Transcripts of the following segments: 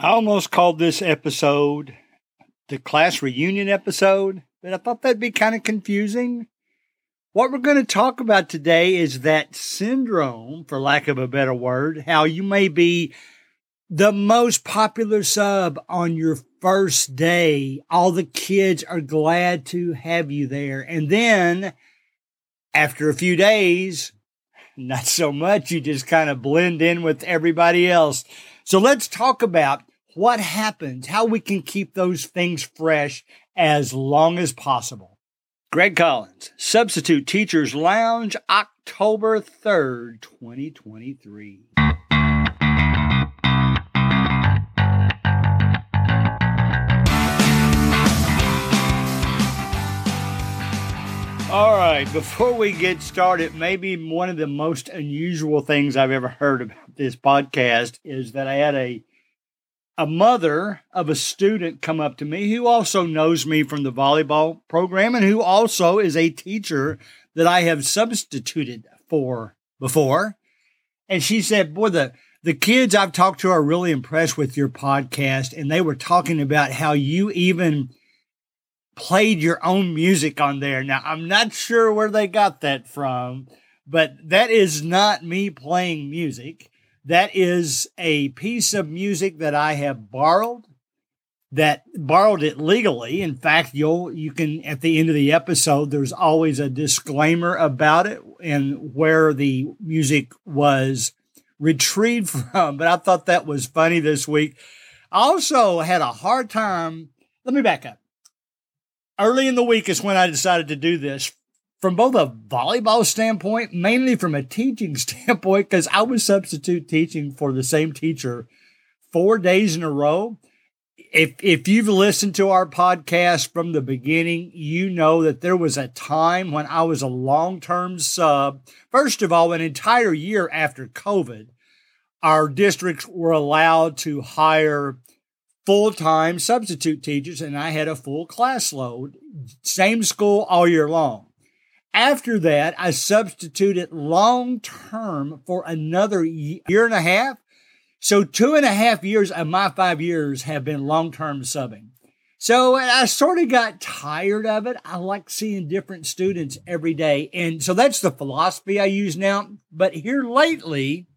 I almost called this episode the class reunion episode, but I thought that'd be kind of confusing. What we're going to talk about today is that syndrome, for lack of a better word, how you may be the most popular sub on your first day. All the kids are glad to have you there. And then after a few days, not so much. You just kind of blend in with everybody else. So let's talk about what happens, how we can keep those things fresh as long as possible. Greg Collins, Substitute Teachers Lounge, October 3rd, 2023. All right, before we get started, maybe one of the most unusual things I've ever heard about this podcast is that I had a a mother of a student come up to me who also knows me from the volleyball program and who also is a teacher that I have substituted for before. And she said, Boy, the, the kids I've talked to are really impressed with your podcast. And they were talking about how you even played your own music on there. Now, I'm not sure where they got that from, but that is not me playing music. That is a piece of music that I have borrowed, that borrowed it legally. In fact, you'll, you can, at the end of the episode, there's always a disclaimer about it and where the music was retrieved from. But I thought that was funny this week. I also had a hard time. Let me back up. Early in the week is when I decided to do this from both a volleyball standpoint, mainly from a teaching standpoint, because I was substitute teaching for the same teacher four days in a row. If if you've listened to our podcast from the beginning, you know that there was a time when I was a long-term sub. First of all, an entire year after COVID, our districts were allowed to hire full-time substitute teachers, and I had a full class load, same school all year long. After that, I substituted long term for another year and a half. So two and a half years of my five years have been long term subbing. So I sort of got tired of it. I like seeing different students every day. And so that's the philosophy I use now. But here lately,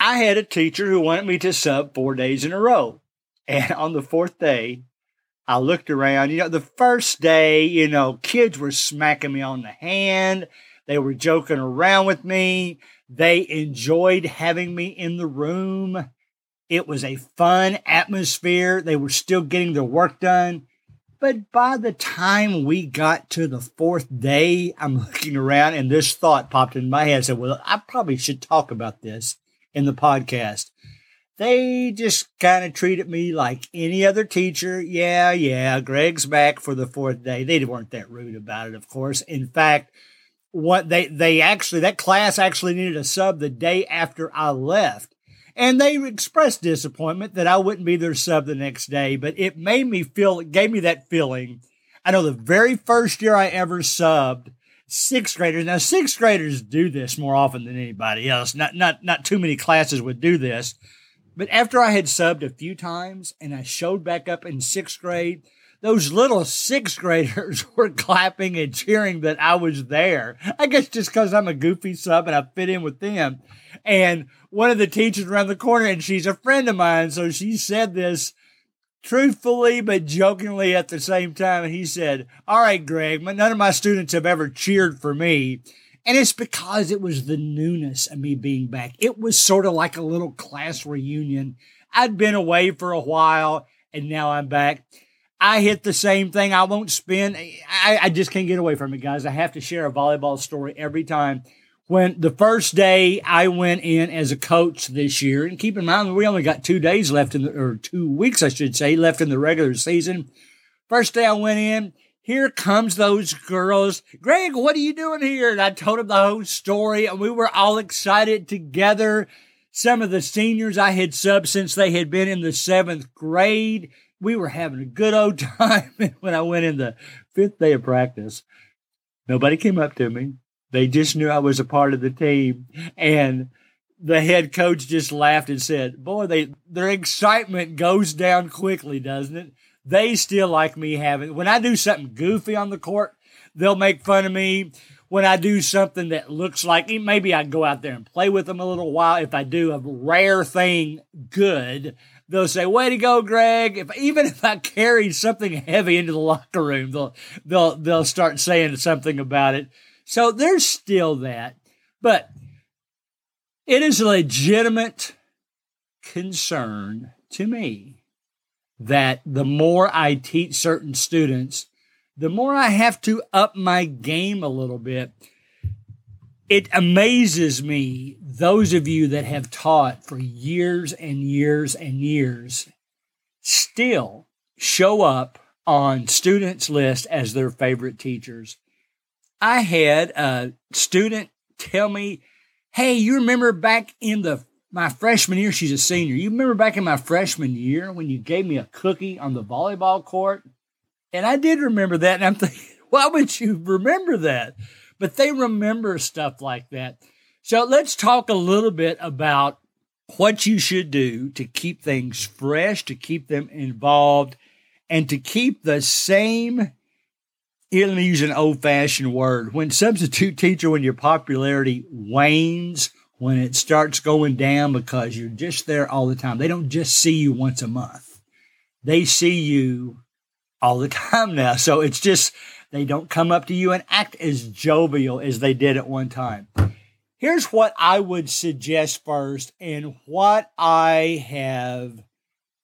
I had a teacher who wanted me to sub four days in a row. And on the fourth day, I looked around. You know, the first day, you know, kids were smacking me on the hand. They were joking around with me. They enjoyed having me in the room. It was a fun atmosphere. They were still getting their work done. But by the time we got to the fourth day, I'm looking around and this thought popped in my head. I said, Well, I probably should talk about this in the podcast they just kind of treated me like any other teacher. Yeah, yeah, Greg's back for the fourth day. They weren't that rude about it, of course. In fact, what they they actually that class actually needed a sub the day after I left. And they expressed disappointment that I wouldn't be their sub the next day, but it made me feel it gave me that feeling. I know the very first year I ever subbed, sixth graders. Now sixth graders do this more often than anybody else. Not not not too many classes would do this but after I had subbed a few times and I showed back up in sixth grade, those little sixth graders were clapping and cheering that I was there. I guess just because I'm a goofy sub and I fit in with them. And one of the teachers around the corner, and she's a friend of mine, so she said this truthfully but jokingly at the same time. And he said, All right, Greg, none of my students have ever cheered for me. And it's because it was the newness of me being back. It was sort of like a little class reunion. I'd been away for a while and now I'm back. I hit the same thing. I won't spin. I, I just can't get away from it, guys. I have to share a volleyball story every time. When the first day I went in as a coach this year, and keep in mind we only got two days left in the, or two weeks, I should say, left in the regular season. First day I went in, here comes those girls. Greg, what are you doing here? And I told him the whole story and we were all excited together. Some of the seniors I had subbed since they had been in the seventh grade. We were having a good old time. When I went in the fifth day of practice, nobody came up to me. They just knew I was a part of the team. And the head coach just laughed and said, "Boy, they their excitement goes down quickly, doesn't it? They still like me having when I do something goofy on the court, they'll make fun of me. When I do something that looks like maybe I go out there and play with them a little while. If I do a rare thing good, they'll say, "Way to go, Greg!" If even if I carry something heavy into the locker room, they'll they'll they'll start saying something about it. So there's still that, but it is a legitimate concern to me that the more I teach certain students, the more I have to up my game a little bit. It amazes me, those of you that have taught for years and years and years, still show up on students' list as their favorite teachers. I had a student tell me, Hey, you remember back in the my freshman year, she's a senior. You remember back in my freshman year when you gave me a cookie on the volleyball court? And I did remember that. And I'm thinking, why would you remember that? But they remember stuff like that. So let's talk a little bit about what you should do to keep things fresh, to keep them involved, and to keep the same. Me use an old fashioned word. When substitute teacher, when your popularity wanes, when it starts going down because you're just there all the time, they don't just see you once a month. They see you all the time now. So it's just, they don't come up to you and act as jovial as they did at one time. Here's what I would suggest first and what I have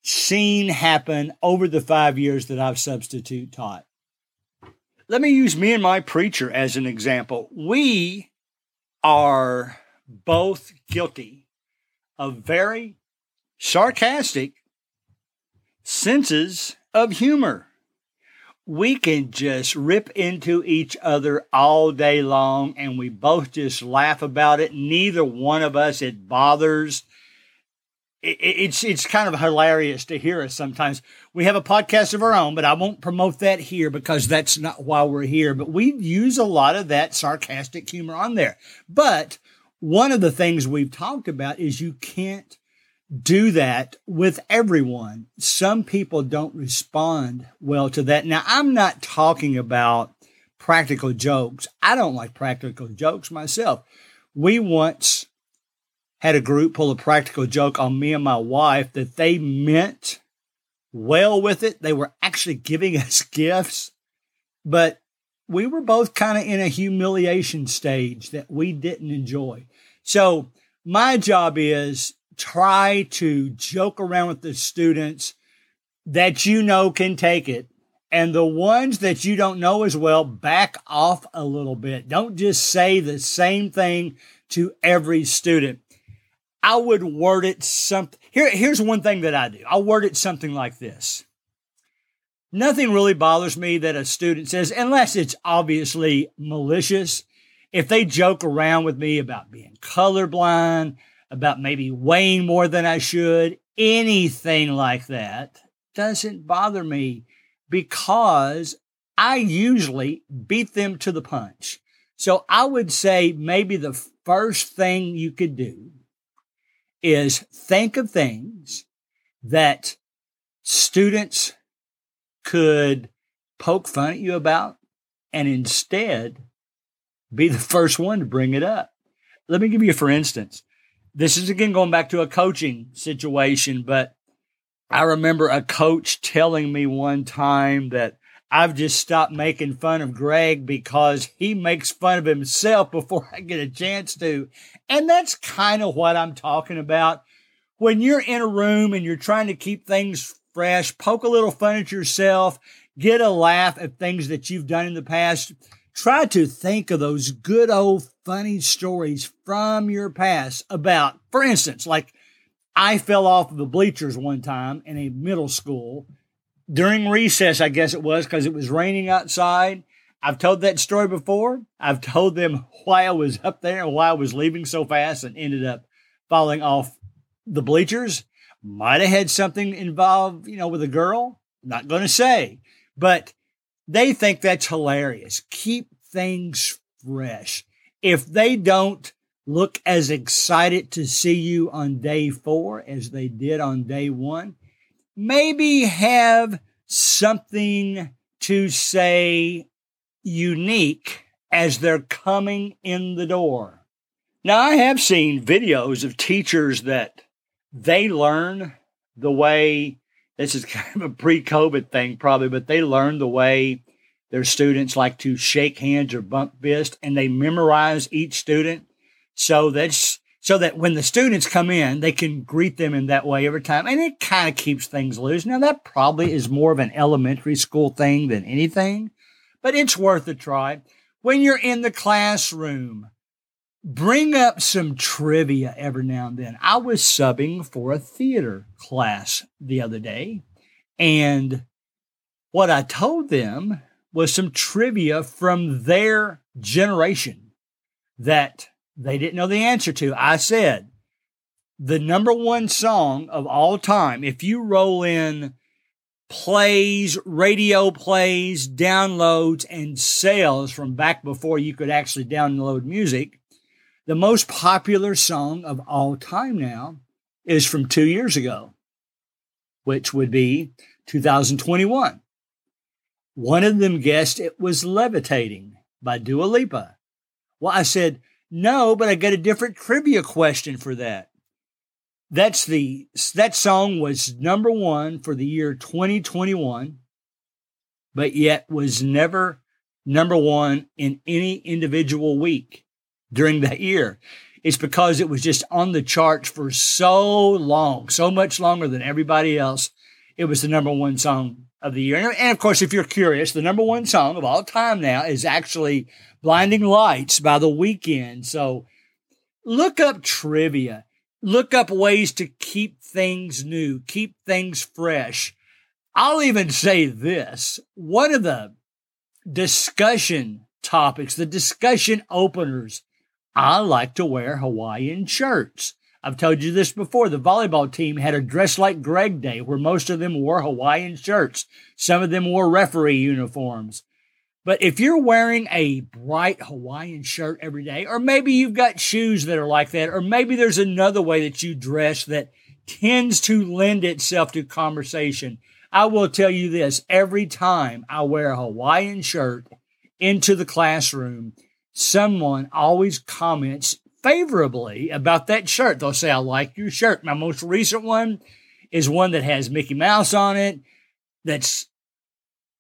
seen happen over the five years that I've substitute taught. Let me use me and my preacher as an example. We are both guilty of very sarcastic senses of humor we can just rip into each other all day long and we both just laugh about it. Neither one of us, it bothers. It's, it's kind of hilarious to hear us sometimes. We have a podcast of our own, but I won't promote that here because that's not why we're here. But we use a lot of that sarcastic humor on there. But one of the things we've talked about is you can't do that with everyone. Some people don't respond well to that. Now, I'm not talking about practical jokes. I don't like practical jokes myself. We once had a group pull a practical joke on me and my wife that they meant well with it. They were actually giving us gifts, but we were both kind of in a humiliation stage that we didn't enjoy. So my job is try to joke around with the students that you know can take it. And the ones that you don't know as well, back off a little bit. Don't just say the same thing to every student. I would word it something. Here, here's one thing that I do. I'll word it something like this. Nothing really bothers me that a student says, unless it's obviously malicious. If they joke around with me about being colorblind, about maybe weighing more than I should, anything like that doesn't bother me because I usually beat them to the punch. So I would say maybe the first thing you could do is think of things that students could poke fun at you about and instead be the first one to bring it up. Let me give you, for instance, this is again going back to a coaching situation, but I remember a coach telling me one time that I've just stopped making fun of Greg because he makes fun of himself before I get a chance to. And that's kind of what I'm talking about. When you're in a room and you're trying to keep things fresh, poke a little fun at yourself, get a laugh at things that you've done in the past. Try to think of those good old funny stories from your past about, for instance, like I fell off of the bleachers one time in a middle school during recess, I guess it was because it was raining outside. I've told that story before. I've told them why I was up there and why I was leaving so fast and ended up falling off the bleachers. Might have had something involved, you know, with a girl. Not going to say, but they think that's hilarious. Keep things fresh. If they don't look as excited to see you on day four as they did on day one. Maybe have something to say unique as they're coming in the door. Now, I have seen videos of teachers that they learn the way this is kind of a pre COVID thing, probably, but they learn the way their students like to shake hands or bump fist and they memorize each student. So that's so that when the students come in, they can greet them in that way every time. And it kind of keeps things loose. Now, that probably is more of an elementary school thing than anything, but it's worth a try. When you're in the classroom, bring up some trivia every now and then. I was subbing for a theater class the other day, and what I told them was some trivia from their generation that they didn't know the answer to. I said, the number one song of all time, if you roll in plays, radio plays, downloads, and sales from back before you could actually download music, the most popular song of all time now is from two years ago, which would be 2021. One of them guessed it was Levitating by Dua Lipa. Well, I said, no, but I got a different trivia question for that. That's the that song was number 1 for the year 2021, but yet was never number 1 in any individual week during that year. It's because it was just on the charts for so long, so much longer than everybody else. It was the number one song of the year. And of course, if you're curious, the number one song of all time now is actually Blinding Lights by The Weeknd. So look up trivia, look up ways to keep things new, keep things fresh. I'll even say this one of the discussion topics, the discussion openers I like to wear Hawaiian shirts. I've told you this before. The volleyball team had a dress like Greg day where most of them wore Hawaiian shirts. Some of them wore referee uniforms. But if you're wearing a bright Hawaiian shirt every day, or maybe you've got shoes that are like that, or maybe there's another way that you dress that tends to lend itself to conversation. I will tell you this every time I wear a Hawaiian shirt into the classroom, someone always comments favorably about that shirt. They'll say, I like your shirt. My most recent one is one that has Mickey Mouse on it. That's,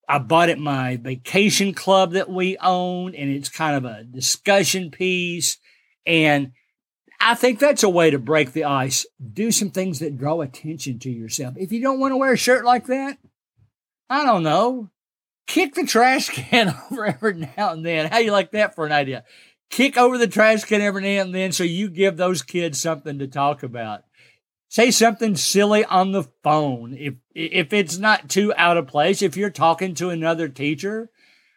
I bought it my vacation club that we own, and it's kind of a discussion piece. And I think that's a way to break the ice. Do some things that draw attention to yourself. If you don't want to wear a shirt like that, I don't know kick the trash can over every now and then. How you like that for an idea? Kick over the trash can every now and then so you give those kids something to talk about. Say something silly on the phone. If if it's not too out of place, if you're talking to another teacher,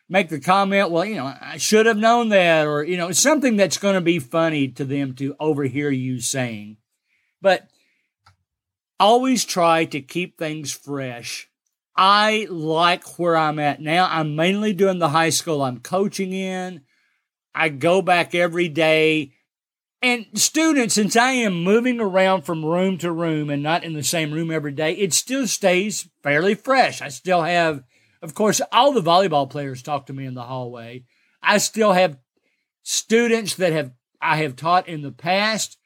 make the comment, well, you know, I should have known that, or, you know, something that's going to be funny to them to overhear you saying. But always try to keep things fresh I like where I'm at now. I'm mainly doing the high school I'm coaching in. I go back every day. And students, since I am moving around from room to room and not in the same room every day, it still stays fairly fresh. I still have, of course, all the volleyball players talk to me in the hallway. I still have students that have I have taught in the past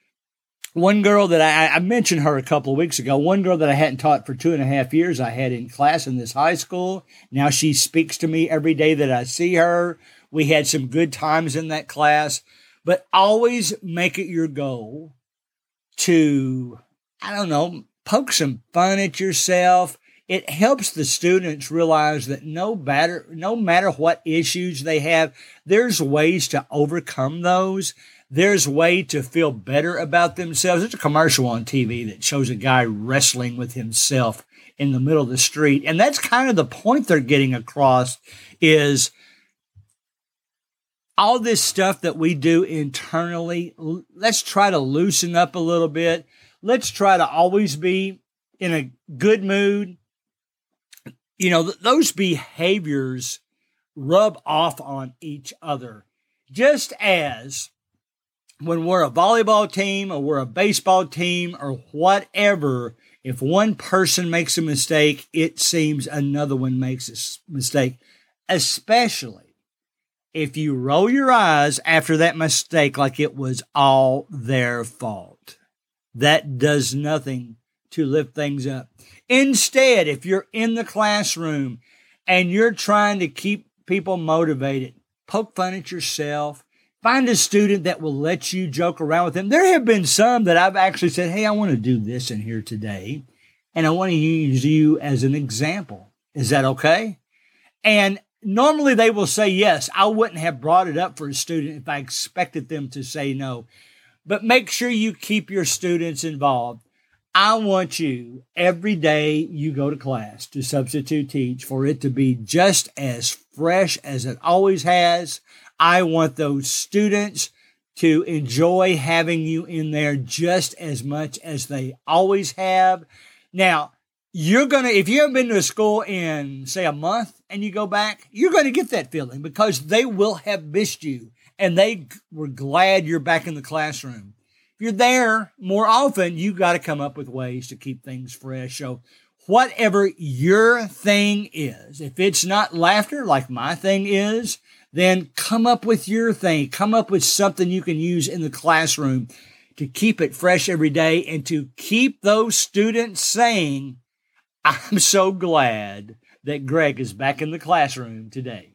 one girl that I, I, mentioned her a couple of weeks ago, one girl that I hadn't taught for two and a half years, I had in class in this high school. Now she speaks to me every day that I see her. We had some good times in that class, but always make it your goal to, I don't know, poke some fun at yourself. It helps the students realize that no matter, no matter what issues they have, there's ways to overcome those there's way to feel better about themselves. There's a commercial on TV that shows a guy wrestling with himself in the middle of the street. And that's kind of the point they're getting across is all this stuff that we do internally. Let's try to loosen up a little bit. Let's try to always be in a good mood. You know, th- those behaviors rub off on each other. Just as when we're a volleyball team or we're a baseball team or whatever, if one person makes a mistake, it seems another one makes a mistake, especially if you roll your eyes after that mistake like it was all their fault. That does nothing to lift things up. Instead, if you're in the classroom and you're trying to keep people motivated, poke fun at yourself, Find a student that will let you joke around with them. There have been some that I've actually said, Hey, I want to do this in here today. And I want to use you as an example. Is that okay? And normally they will say yes. I wouldn't have brought it up for a student if I expected them to say no. But make sure you keep your students involved. I want you every day you go to class to substitute teach for it to be just as fresh as it always has. I want those students to enjoy having you in there just as much as they always have. Now, you're going to, if you haven't been to a school in, say, a month and you go back, you're going to get that feeling because they will have missed you and they were glad you're back in the classroom. If you're there more often, you got to come up with ways to keep things fresh. So, whatever your thing is, if it's not laughter like my thing is, then come up with your thing. Come up with something you can use in the classroom to keep it fresh every day and to keep those students saying, I'm so glad that Greg is back in the classroom today.